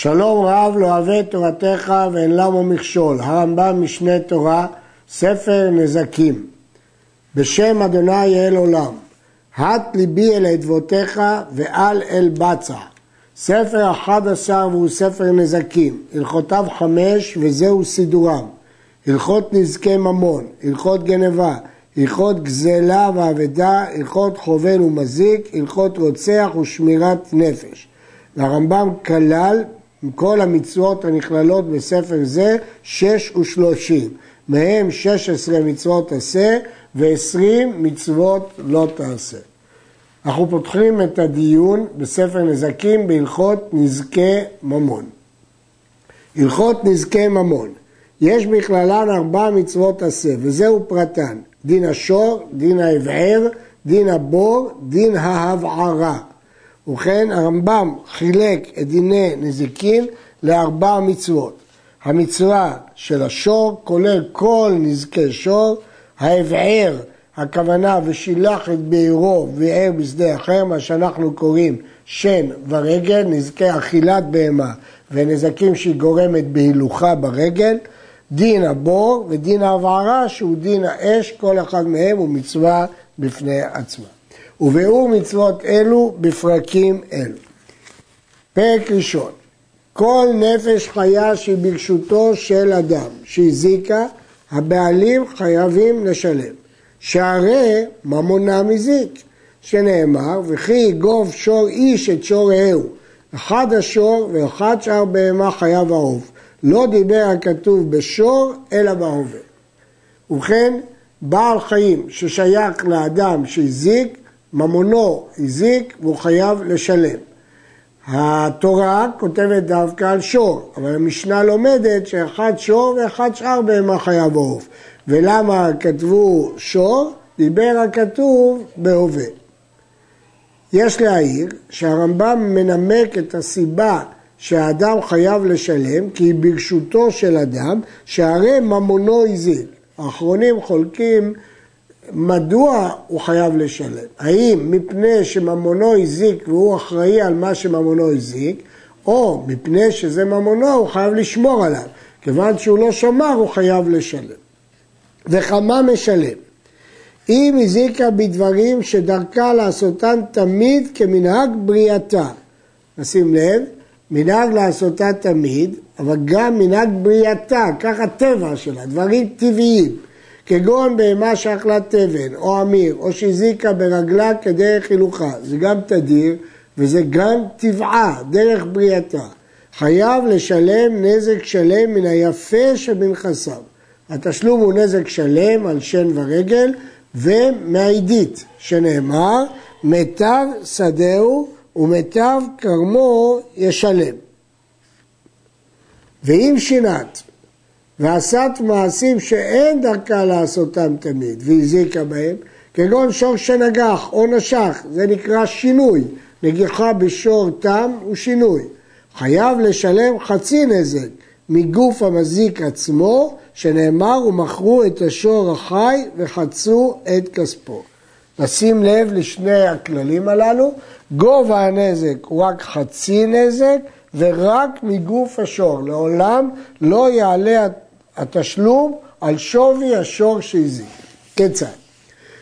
שלום רב לא אוהב תורתך ואין למו מכשול. הרמב"ם משנה תורה, ספר נזקים. בשם אדוני אל עולם. הט ליבי אל עדבותיך ואל אל בצע. ספר אחד עשר והוא ספר נזקים. הלכותיו חמש וזהו סידורם. הלכות נזקי ממון, הלכות גנבה, הלכות גזלה ואבדה, הלכות חובל ומזיק, הלכות רוצח ושמירת נפש. והרמב"ם כלל כל המצוות הנכללות בספר זה, שש ושלושים. מהם שש עשרה מצוות עשה ועשרים מצוות לא תעשה. אנחנו פותחים את הדיון בספר נזקים בהלכות נזקי ממון. הלכות נזקי ממון, יש בכללן ארבע מצוות עשה, וזהו פרטן, דין השור, דין האבער, דין הבור, דין ההבערה. ובכן הרמב"ם חילק את דיני נזיקין לארבע מצוות. המצווה של השור כולל כל נזקי שור, האבער, הכוונה ושילח את בעירו וער בשדה אחר, מה שאנחנו קוראים שן ורגל, נזקי אכילת בהמה ונזקים שהיא גורמת בהילוכה ברגל, דין הבור ודין ההבערה שהוא דין האש, כל אחד מהם הוא מצווה בפני עצמה. וביאור מצוות אלו בפרקים אלו. פרק ראשון, כל נפש חיה שהיא ברשותו של אדם שהזיקה, הבעלים חייבים לשלם. שהרי ממונה מזיק, שנאמר, וכי יגוב שור איש את שור רעהו, אחד השור ואחד שאר בהמה חייב העוף. לא דיבר הכתוב בשור, אלא בהווה. ובכן, בעל חיים ששייך לאדם שהזיק, ממונו הזיק והוא חייב לשלם. התורה כותבת דווקא על שור, אבל המשנה לומדת שאחד שור ואחד שאר בהמה חייב עוף. ולמה כתבו שור? דיבר הכתוב בהווה. יש להעיר שהרמב"ם מנמק את הסיבה שהאדם חייב לשלם כי היא ברשותו של אדם שהרי ממונו הזיק. האחרונים חולקים מדוע הוא חייב לשלם? האם מפני שממונו הזיק והוא אחראי על מה שממונו הזיק, או מפני שזה ממונו הוא חייב לשמור עליו. כיוון שהוא לא שמר הוא חייב לשלם. וכמה משלם? אם הזיקה בדברים שדרכה לעשותן תמיד כמנהג בריאתה. נשים לב, מנהג לעשותה תמיד, אבל גם מנהג בריאתה, ככה טבע שלה, דברים טבעיים. כגון בהמה שאכלה תבן, או אמיר, או שהזיקה ברגלה כדרך הילוכה. זה גם תדיר, וזה גם טבעה, דרך בריאתה. חייב לשלם נזק שלם מן היפה שבנכסיו. התשלום הוא נזק שלם על שן ורגל ומהעידית, שנאמר, מיטב שדהו ומיטב כרמו ישלם. ואם שינת ועשת מעשים שאין דרכה לעשותם תמיד והזיקה בהם, כגון שור שנגח או נשך, זה נקרא שינוי. נגיחה בשור תם הוא שינוי. חייב לשלם חצי נזק מגוף המזיק עצמו, שנאמר ומכרו את השור החי וחצו את כספו. נשים לב לשני הכללים הללו, גובה הנזק הוא רק חצי נזק ורק מגוף השור. לעולם לא יעלה התשלום על שווי השור שהזיק. כיצד?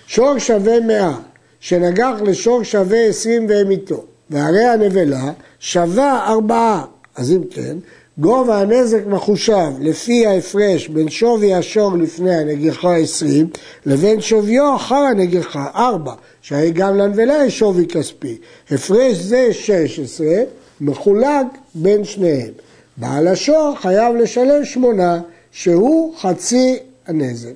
שור שווה מאה, שנגח לשור שווה עשרים והם איתו, והרי הנבלה שווה ארבעה. אז אם כן, גובה הנזק מחושב לפי ההפרש בין שווי השור לפני הנגיחה עשרים לבין שוויו אחר הנגיחה ארבע, שהרי גם לנבלה יש שווי כספי. הפרש זה שש עשרה מחולק בין שניהם. בעל השור חייב לשלם שמונה, שהוא חצי הנזק.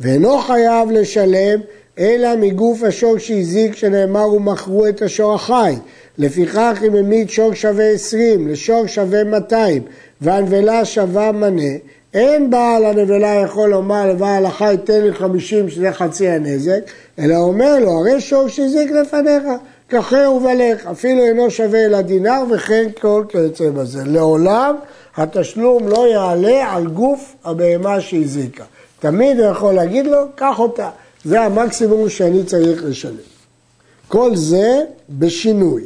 ואינו חייב לשלם אלא מגוף השור שהזיק שנאמר ומכרו את השור החי. לפיכך אם העמיד שור שווה עשרים לשור שווה מאתיים והנבלה שווה מנה, אין בעל הנבלה יכול לומר לבעל החי תן לי חמישים שזה חצי הנזק, אלא אומר לו הרי שור שהזיק לפניך, ככה ובלך, אפילו אינו שווה אלא דינר וכן כל כיוצא בזה. לעולם התשלום לא יעלה על גוף הבהמה שהזיקה. תמיד הוא יכול להגיד לו, קח אותה. זה המקסימום שאני צריך לשלם. כל זה בשינוי.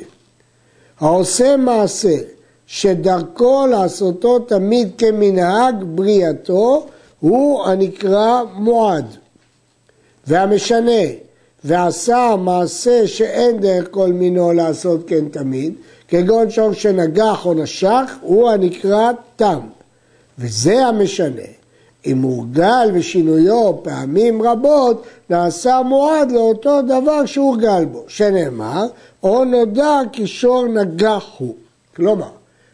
העושה מעשה שדרכו לעשותו תמיד כמנהג בריאתו הוא הנקרא מועד. והמשנה ועשה מעשה שאין דרך כל מינו לעשות כן תמיד, כגון שור שנגח או נשך, הוא הנקרא תם. וזה המשנה. אם הורגל ושינויו פעמים רבות, נעשה מועד לאותו דבר שהורגל בו, שנאמר, או נודע כי שור נגח הוא. כלומר,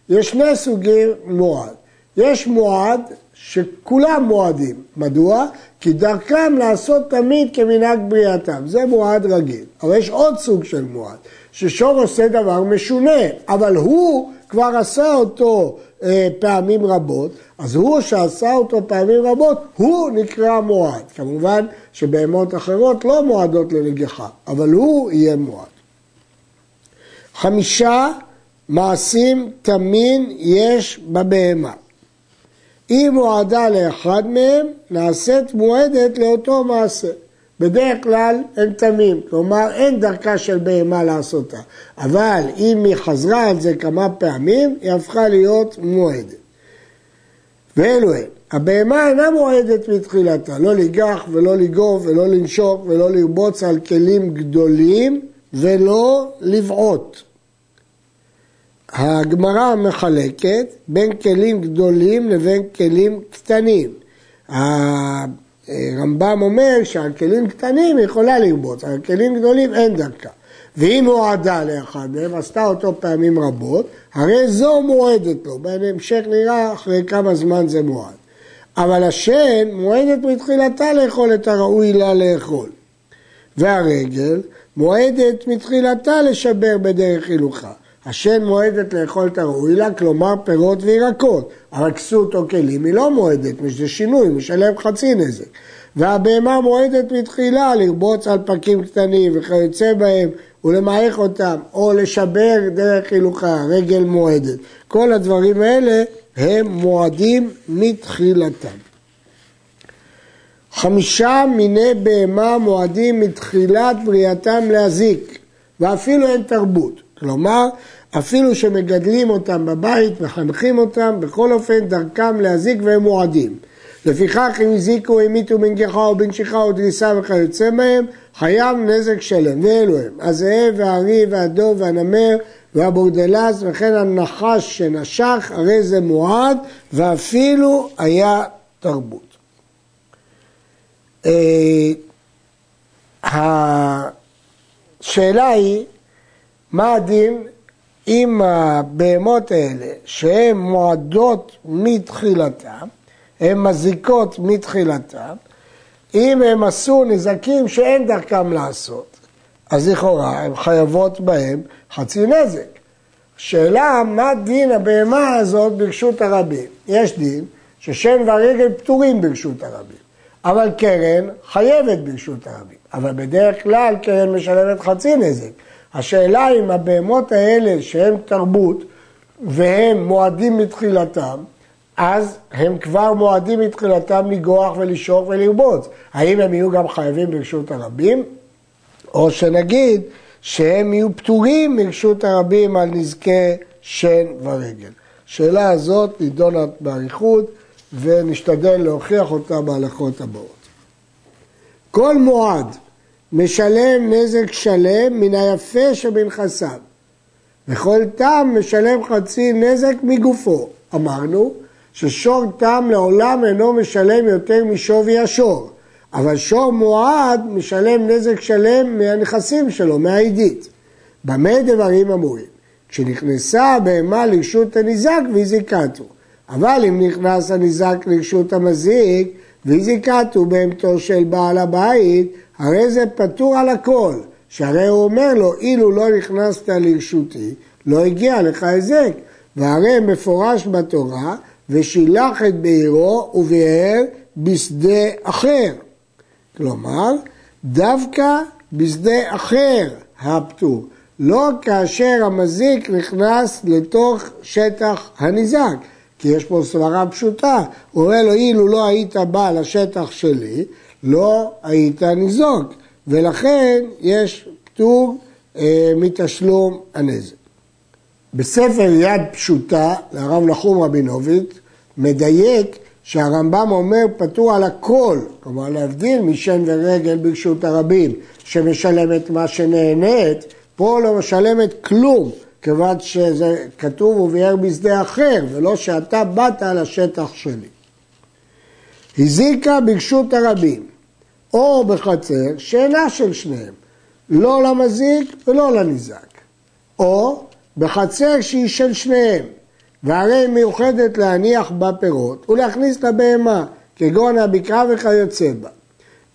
יש שני סוגים מועד. יש מועד שכולם מועדים. מדוע? כי דרכם לעשות תמיד כמנהג בריאתם. זה מועד רגיל. אבל יש עוד סוג של מועד, ששור עושה דבר משונה, אבל הוא כבר עשה אותו אה, פעמים רבות, אז הוא שעשה אותו פעמים רבות, הוא נקרא מועד. כמובן שבהמות אחרות לא מועדות לנגיחה, אבל הוא יהיה מועד. חמישה מעשים תמין יש בבהמה. אם מועדה לאחד מהם, נעשית מועדת לאותו מעשה. בדרך כלל הם תמים, כלומר אין דרכה של בהמה לעשותה, אבל אם היא חזרה על זה כמה פעמים, היא הפכה להיות מועדת. ואלו הם, הבהמה אינה מועדת מתחילתה, לא לגח ולא לגוב ולא לנשוק ולא לרבוץ על כלים גדולים ולא לבעוט. הגמרא מחלקת בין כלים גדולים לבין כלים קטנים. הרמב"ם אומר שעל כלים קטנים היא יכולה לרבוץ, על כלים גדולים אין דרכה. ואם הועדה לאחד מהם, עשתה אותו פעמים רבות, הרי זו מועדת לו. בהמשך נראה אחרי כמה זמן זה מועד. אבל השן מועדת מתחילתה לאכול את הראוי לה לאכול. והרגל מועדת מתחילתה לשבר בדרך הילוכה. השן מועדת לאכול את הראוי לה, כלומר פירות וירקות, אבל כסות או כלים היא לא מועדת, זה שינוי, משלם חצי נזק. והבהמה מועדת מתחילה לרבוץ על פקים קטנים וכיוצא בהם ולמעך אותם, או לשבר דרך הילוכה, רגל מועדת. כל הדברים האלה הם מועדים מתחילתם. חמישה מיני בהמה מועדים מתחילת בריאתם להזיק, ואפילו אין תרבות. כלומר, אפילו שמגדלים אותם בבית, מחנכים אותם, בכל אופן דרכם להזיק והם מועדים. לפיכך אם הזיקו, המיתו בנגיחה או בנשיכה או דריסה וכיוצא מהם, חייב נזק שלם, ואלו הם, הזאב והארי והדוב והנמר והבורדלס וכן הנחש שנשך, הרי זה מועד ואפילו היה תרבות. אה, השאלה היא, מה הדין עם הבהמות האלה, שהן מועדות מתחילתן, הן מזיקות מתחילתן, אם הם עשו נזקים שאין דרכם לעשות, אז לכאורה הן חייבות בהם חצי נזק. שאלה, מה דין הבהמה הזאת ברשות הרבים? יש דין ששן והרגל פטורים ברשות הרבים, אבל קרן חייבת ברשות הרבים, אבל בדרך כלל קרן משלמת חצי נזק. השאלה אם הבהמות האלה שהן תרבות והם מועדים מתחילתם, אז הם כבר מועדים מתחילתם לגרוח ולשאוך ולרבוץ. האם הם יהיו גם חייבים ברשות הרבים? או שנגיד שהם יהיו פטורים מרשות הרבים על נזקי שן ורגל. השאלה הזאת נידונה באריכות ונשתדל להוכיח אותה בהלכות הבאות. כל מועד משלם נזק שלם מן היפה שבנכסיו, וכל תם משלם חצי נזק מגופו. אמרנו ששור תם לעולם אינו משלם יותר משווי השור, אבל שור מועד משלם נזק שלם מהנכסים שלו, מהעידית. במה דברים אמורים? כשנכנסה הבהמה לרשות הניזק והזיקתו. אבל אם נכנס הניזק לרשות המזיק והזיקתו בהמתו של בעל הבית, הרי זה פטור על הכל, שהרי הוא אומר לו, אילו לא נכנסת לרשותי, לא הגיע לך היזק. והרי מפורש בתורה, ושילח את בעירו וביער בשדה אחר. כלומר, דווקא בשדה אחר הפטור, לא כאשר המזיק נכנס לתוך שטח הניזק, כי יש פה סברה פשוטה, הוא אומר לו, אילו לא היית בא לשטח שלי, לא היית ניזוק, ולכן יש פטור אה, מתשלום הנזק. בספר יד פשוטה, לרב נחום רבינוביץ', מדייק שהרמב"ם אומר פטור על הכל, כלומר להבדיל משן ורגל ברשות הרבים, שמשלמת מה שנהנית, פה לא משלמת כלום, כיוון שזה כתוב וביער בשדה אחר, ולא שאתה באת על השטח שלי. הזיקה ברשות הרבים, או בחצר שאינה של שניהם, לא למזיק ולא לנזק, או בחצר שהיא של שניהם, והרי היא מיוחדת להניח בה פירות ולהכניס לבהמה, כגון הבקעה וכיוצא בה.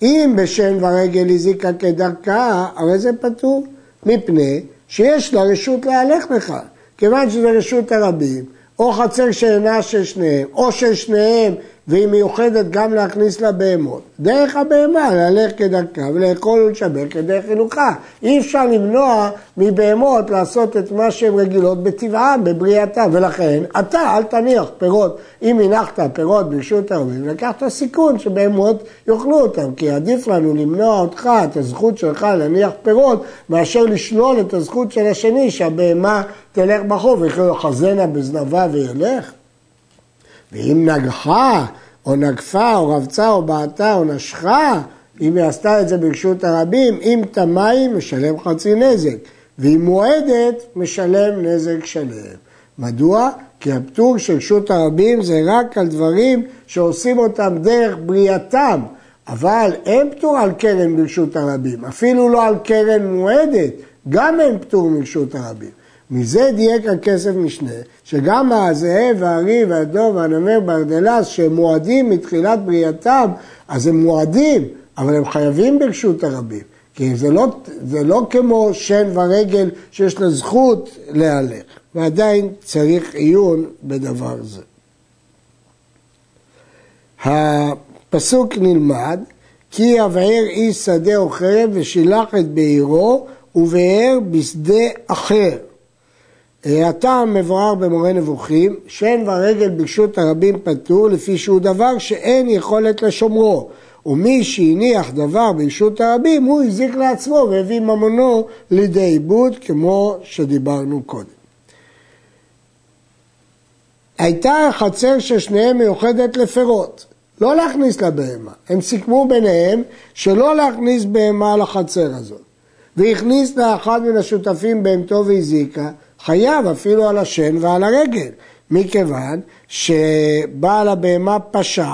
אם בשן ורגל הזיקה כדרכה, הרי זה פטור, מפני שיש לה רשות להלך לך, כיוון שזה רשות הרבים, או חצר שאינה של שניהם, או של שניהם והיא מיוחדת גם להכניס לה בהמות. דרך הבהמה, להלך כדרכה ולאכול ולשבר כדרך חינוכה. אי אפשר למנוע מבהמות לעשות את מה שהן רגילות בטבען, בבריאתן, ולכן אתה אל תניח פירות. אם הנחת פירות ברשות הרבים, לקחת סיכון שבהמות יאכלו אותם, כי עדיף לנו למנוע אותך, את הזכות שלך להניח פירות, מאשר לשלול את הזכות של השני שהבהמה תלך בחוב, ויכול לחזנה בזנבה וילך. ואם נגחה, או נגפה, או רבצה, או בעטה, או נשכה, אם היא עשתה את זה ברשות הרבים, אם תמים, משלם חצי נזק, ואם מועדת, משלם נזק שלם. מדוע? כי הפטור של רשות הרבים זה רק על דברים שעושים אותם דרך בריאתם, אבל אין פטור על קרן ברשות הרבים, אפילו לא על קרן מועדת, גם אין פטור מרשות הרבים. מזה דייק הכסף משנה, שגם הזאב והארי והדוב והנמר בארדלס שהם מועדים מתחילת בריאתם, אז הם מועדים, אבל הם חייבים ברשות הרבים. כי זה לא, זה לא כמו שן ורגל שיש לה זכות להלך, ועדיין צריך עיון בדבר זה. הפסוק נלמד, כי יבער איש שדה או חרב ושילח את בעירו ובאר בשדה אחר. הטעם מבואר במורה נבוכים, שן ורגל ברשות הרבים פטור לפי שהוא דבר שאין יכולת לשומרו. ומי שהניח דבר ברשות הרבים, הוא הזיק לעצמו והביא ממונו לידי עיבוד, כמו שדיברנו קודם. הייתה החצר של שניהם מיוחדת לפירות, לא להכניס לבהמה. הם סיכמו ביניהם שלא להכניס בהמה לחצר הזאת. והכניס לאחד מן השותפים בהמתו והזיקה, חייב אפילו על השן ועל הרגל, מכיוון שבעל הבהמה פשע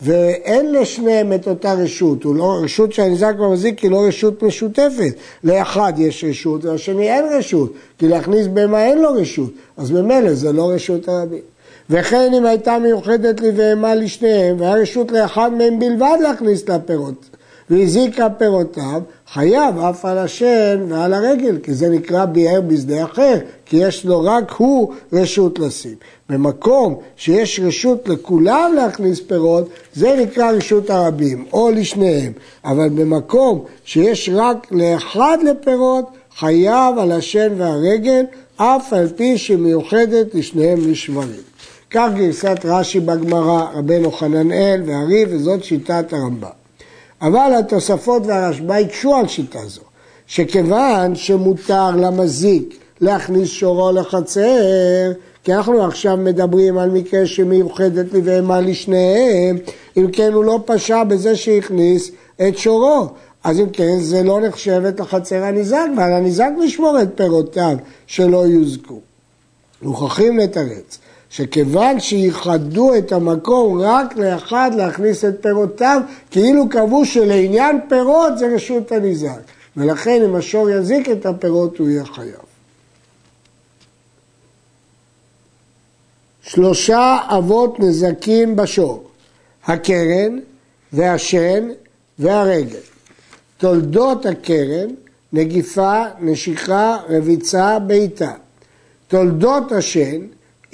ואין לשניהם את אותה רשות, לא, רשות שהנזק במזיק היא לא רשות משותפת, לאחד יש רשות ולשני אין רשות, כי להכניס בהמה אין לו רשות, אז ממילא זה לא רשות הרבים. וכן אם הייתה מיוחדת לבהמה לשניהם, והיה רשות לאחד מהם בלבד להכניס לפירות, והזיקה פירותיו, חייב אף על השן ועל הרגל, כי זה נקרא ביער בשדה אחר, כי יש לו רק הוא רשות לשים. במקום שיש רשות לכולם להכניס פירות, זה נקרא רשות הרבים, או לשניהם. אבל במקום שיש רק לאחד לפירות, חייב על השן והרגל, אף על פי שמיוחדת לשניהם לשברים. כך גרסת רש"י בגמרא, רבנו חננאל והריב, וזאת שיטת הרמב"ם. אבל התוספות והרשב"א הקשו על שיטה זו, שכיוון שמותר למזיק להכניס שורו לחצר, כי אנחנו עכשיו מדברים על מקרה שמיוחדת לבהמה לשניהם, אם כן הוא לא פשע בזה שהכניס את שורו. אז אם כן זה לא נחשבת לחצר הניזק, ועל הניזק לשמור את פירותיו שלא יוזקו. מוכרחים לתרץ שכיוון שייחדו את המקום רק לאחד להכניס את פירותיו, כאילו קבעו שלעניין פירות זה רשות הניזק. ולכן אם השור יזיק את הפירות הוא יהיה חייב. שלושה אבות נזקים בשור, הקרן והשן והרגל. תולדות הקרן, נגיפה, נשיכה, רביצה, בעיטה. תולדות השן,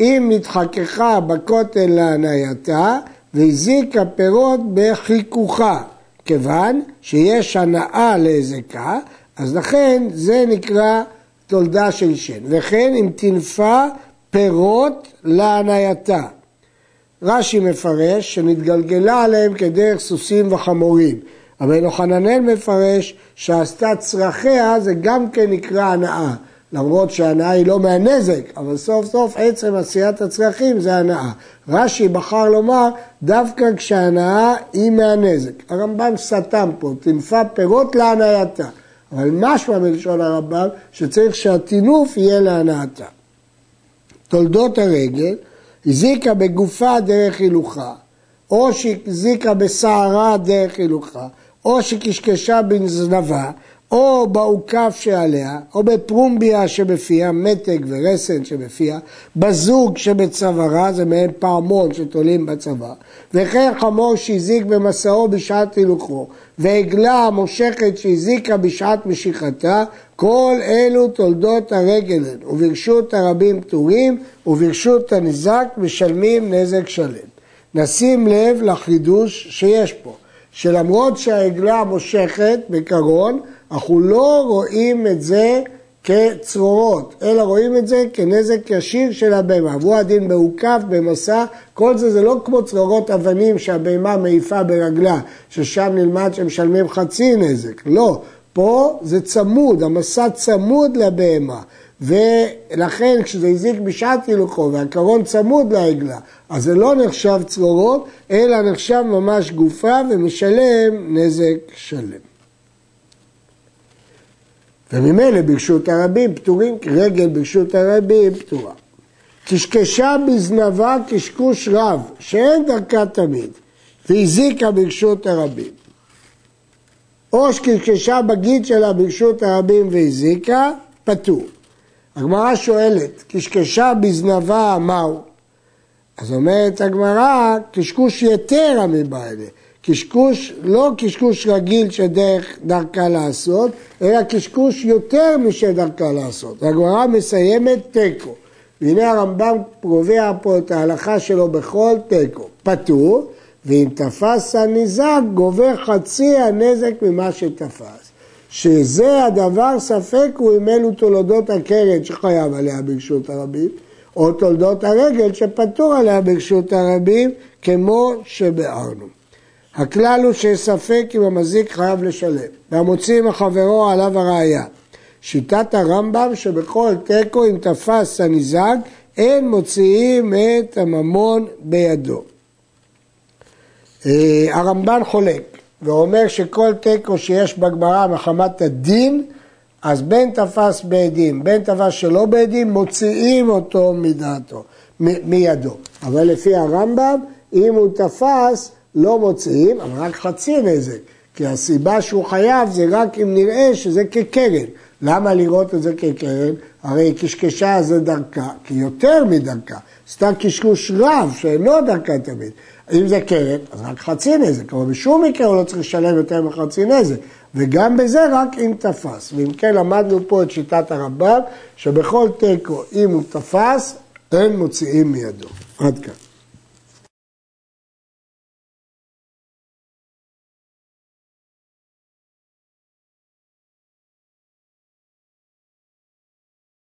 אם נתחככה בכותל להנייתה והזיקה פירות בחיכוכה, כיוון שיש הנאה להזקה, אז לכן זה נקרא תולדה של שן. וכן אם תנפה פירות להנייתה. רש"י מפרש שנתגלגלה עליהם כדרך סוסים וחמורים. אבל יוחננאל מפרש שעשתה צרכיה זה גם כן נקרא הנאה. למרות שההנאה היא לא מהנזק, אבל סוף סוף עצם עשיית הצרכים זה הנאה. רש"י בחר לומר דווקא כשההנאה היא מהנזק. הרמב"ם סתם פה, תנפה פירות להנאתה. אבל משמע מלשון הרמב"ם שצריך שהטינוף יהיה להנאתה. תולדות הרגל, הזיקה בגופה דרך הילוכה, או שהזיקה בשערה דרך הילוכה, או שקשקשה בזנבה, או בעוקף שעליה, או בפרומביה שבפיה, מתג ורסן שבפיה, בזוג שבצווארה, זה מעין פעמון שתולים בצבא, וכן חמור שהזיק במסעו בשעת הילוכו, ועגלה המושכת שהזיקה בשעת משיכתה, כל אלו תולדות הרגל וברשות הרבים פטורים, וברשות הנזק משלמים נזק שלם. נשים לב לחידוש שיש פה, שלמרות שהעגלה מושכת בקרון, אנחנו לא רואים את זה כצרורות, אלא רואים את זה כנזק ישיר של הבהמה. והוא הדין מעוקף, במסע, כל זה זה לא כמו צרורות אבנים שהבהמה מעיפה ברגלה, ששם נלמד שמשלמים חצי נזק, לא. פה זה צמוד, המסע צמוד לבהמה. ולכן כשזה הזיק בשעת הילוכו והקרון צמוד לעגלה, אז זה לא נחשב צרורות, אלא נחשב ממש גופה ומשלם נזק שלם. וממילא ברשות הרבים פטורים, רגל ברשות הרבים פטורה. קשקשה בזנבה קשקוש רב, שאין דרכה תמיד, והזיקה ברשות הרבים. או שקשקשה בגיד שלה ברשות הרבים והזיקה, פטור. הגמרא שואלת, קשקשה בזנבה מהו? אז אומרת הגמרא, קשקוש יתר מבעלה. קשקוש, לא קשקוש רגיל שדרך דרכה לעשות, אלא קשקוש יותר משדרכה לעשות. הגמרא מסיימת תיקו. והנה הרמב"ם קובע פה את ההלכה שלו בכל תיקו. פטור, ואם תפס הניזק, גובה חצי הנזק ממה שתפס. שזה הדבר ספק הוא אם אלו תולדות הקרן שחייב עליה ברשות הרבים, או תולדות הרגל שפטור עליה ברשות הרבים, כמו שביארנו. הכלל הוא שספק אם המזיק חייב לשלם, והמוציא מחברו עליו הראייה. שיטת הרמב"ם שבכל תיקו אם תפס הניזק אין מוציאים את הממון בידו. אה, הרמב"ן חולק ואומר שכל תיקו שיש בגמרא מחמת הדין אז בין תפס בעדים, בין תפס שלא בעדים, מוציאים אותו מדעתו, מידו. אבל לפי הרמב"ם, אם הוא תפס, לא מוציאים, אבל רק חצי נזק. כי הסיבה שהוא חייב זה רק אם נראה שזה כקרן. למה לראות את זה כקרן? הרי קשקשה זה דרכה, כי יותר מדרכה. סתם קשקוש רב שאינו דרכה תמיד. אם זה קרן, אז רק חצי נזק. כלומר, בשום מקרה הוא לא צריך לשלם יותר מחצי נזק. וגם בזה רק אם תפס. ואם כן, למדנו פה את שיטת הרמב"ם, שבכל תיקו, אם הוא תפס, אין מוציאים מידו. עד כאן.